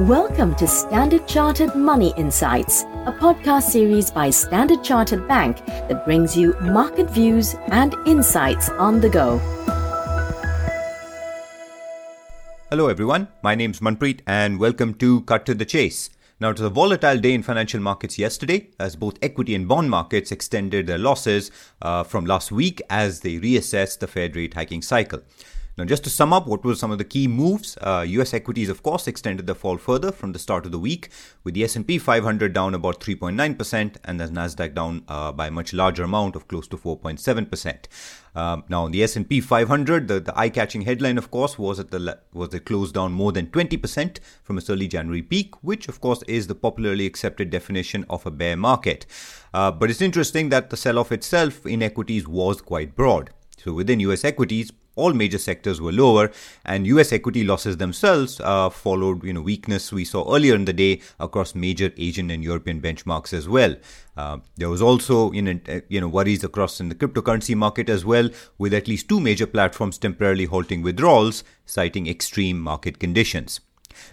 Welcome to Standard Chartered Money Insights, a podcast series by Standard Chartered Bank that brings you market views and insights on the go. Hello, everyone. My name's Manpreet, and welcome to Cut to the Chase. Now, it was a volatile day in financial markets yesterday as both equity and bond markets extended their losses uh, from last week as they reassessed the Fed rate hiking cycle. Now, just to sum up, what were some of the key moves? Uh, U.S. equities, of course, extended the fall further from the start of the week, with the S&P 500 down about 3.9% and the Nasdaq down uh, by a much larger amount of close to 4.7%. Um, now, the S&P 500, the, the eye-catching headline, of course, was that the was it closed down more than 20% from its early January peak, which, of course, is the popularly accepted definition of a bear market. Uh, but it's interesting that the sell-off itself in equities was quite broad. So within US equities, all major sectors were lower, and U.S. equity losses themselves uh, followed you know weakness we saw earlier in the day across major Asian and European benchmarks as well. Uh, there was also you know uh, you know worries across in the cryptocurrency market as well, with at least two major platforms temporarily halting withdrawals, citing extreme market conditions.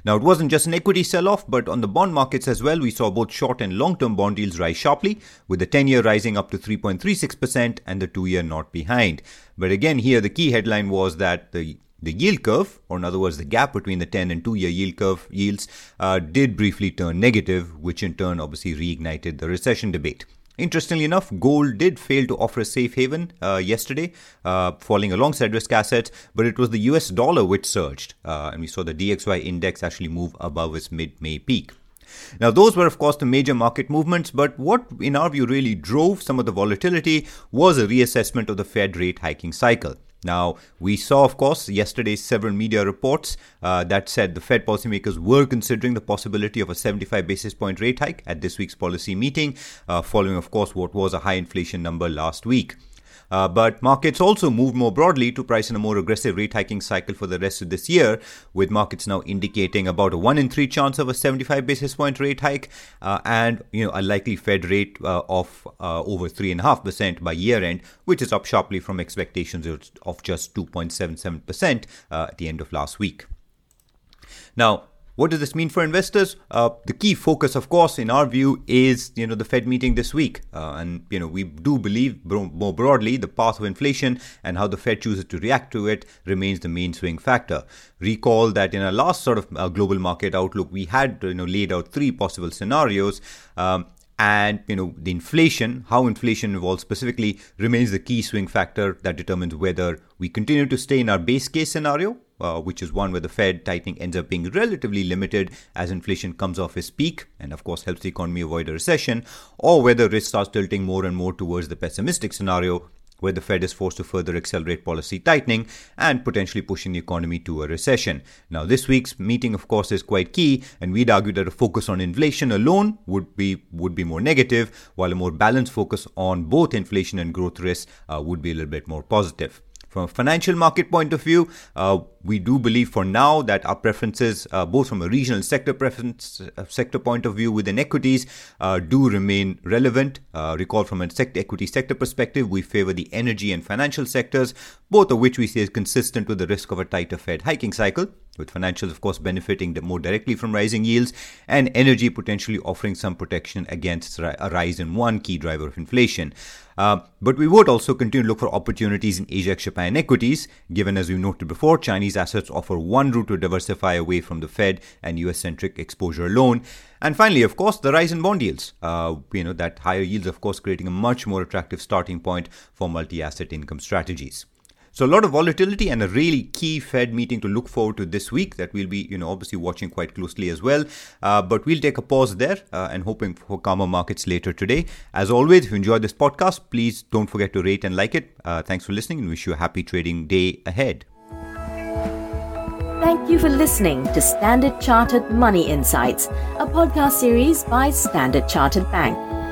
Now, it wasn't just an equity sell off, but on the bond markets as well, we saw both short and long term bond yields rise sharply, with the 10 year rising up to 3.36% and the 2 year not behind. But again, here the key headline was that the the yield curve, or in other words, the gap between the 10 and 2 year yield curve yields, uh, did briefly turn negative, which in turn obviously reignited the recession debate. Interestingly enough, gold did fail to offer a safe haven uh, yesterday, uh, falling alongside risk assets, but it was the US dollar which surged, uh, and we saw the DXY index actually move above its mid May peak. Now, those were, of course, the major market movements, but what, in our view, really drove some of the volatility was a reassessment of the Fed rate hiking cycle. Now, we saw, of course, yesterday several media reports uh, that said the Fed policymakers were considering the possibility of a 75 basis point rate hike at this week's policy meeting, uh, following, of course, what was a high inflation number last week. Uh, but markets also moved more broadly to price in a more aggressive rate hiking cycle for the rest of this year, with markets now indicating about a one in three chance of a 75 basis point rate hike uh, and you know a likely Fed rate uh, of uh, over three and a half percent by year end, which is up sharply from expectations of just 2.77 percent uh, at the end of last week. Now, what does this mean for investors? Uh, the key focus, of course, in our view, is you know the Fed meeting this week, uh, and you know we do believe more broadly the path of inflation and how the Fed chooses to react to it remains the main swing factor. Recall that in our last sort of uh, global market outlook, we had you know laid out three possible scenarios. Um, and you know the inflation how inflation evolves specifically remains the key swing factor that determines whether we continue to stay in our base case scenario uh, which is one where the Fed tightening ends up being relatively limited as inflation comes off its peak and, of course, helps the economy avoid a recession, or whether risk starts tilting more and more towards the pessimistic scenario where the Fed is forced to further accelerate policy tightening and potentially pushing the economy to a recession. Now, this week's meeting, of course, is quite key, and we'd argue that a focus on inflation alone would be would be more negative, while a more balanced focus on both inflation and growth risks uh, would be a little bit more positive. From a financial market point of view, uh, we do believe for now that our preferences, uh, both from a regional sector preference uh, sector point of view within equities, uh, do remain relevant. Uh, recall from a sector, equity sector perspective, we favor the energy and financial sectors, both of which we see as consistent with the risk of a tighter Fed hiking cycle with financials, of course, benefiting more directly from rising yields, and energy potentially offering some protection against a rise in one key driver of inflation. Uh, but we would also continue to look for opportunities in Asia Japan equities, given, as we noted before, Chinese assets offer one route to diversify away from the Fed and US centric exposure alone. And finally, of course, the rise in bond yields. Uh, you know, that higher yields, of course, creating a much more attractive starting point for multi asset income strategies. So a lot of volatility and a really key Fed meeting to look forward to this week that we'll be, you know, obviously watching quite closely as well. Uh, but we'll take a pause there uh, and hoping for calmer markets later today. As always, if you enjoyed this podcast, please don't forget to rate and like it. Uh, thanks for listening and wish you a happy trading day ahead. Thank you for listening to Standard Chartered Money Insights, a podcast series by Standard Chartered Bank.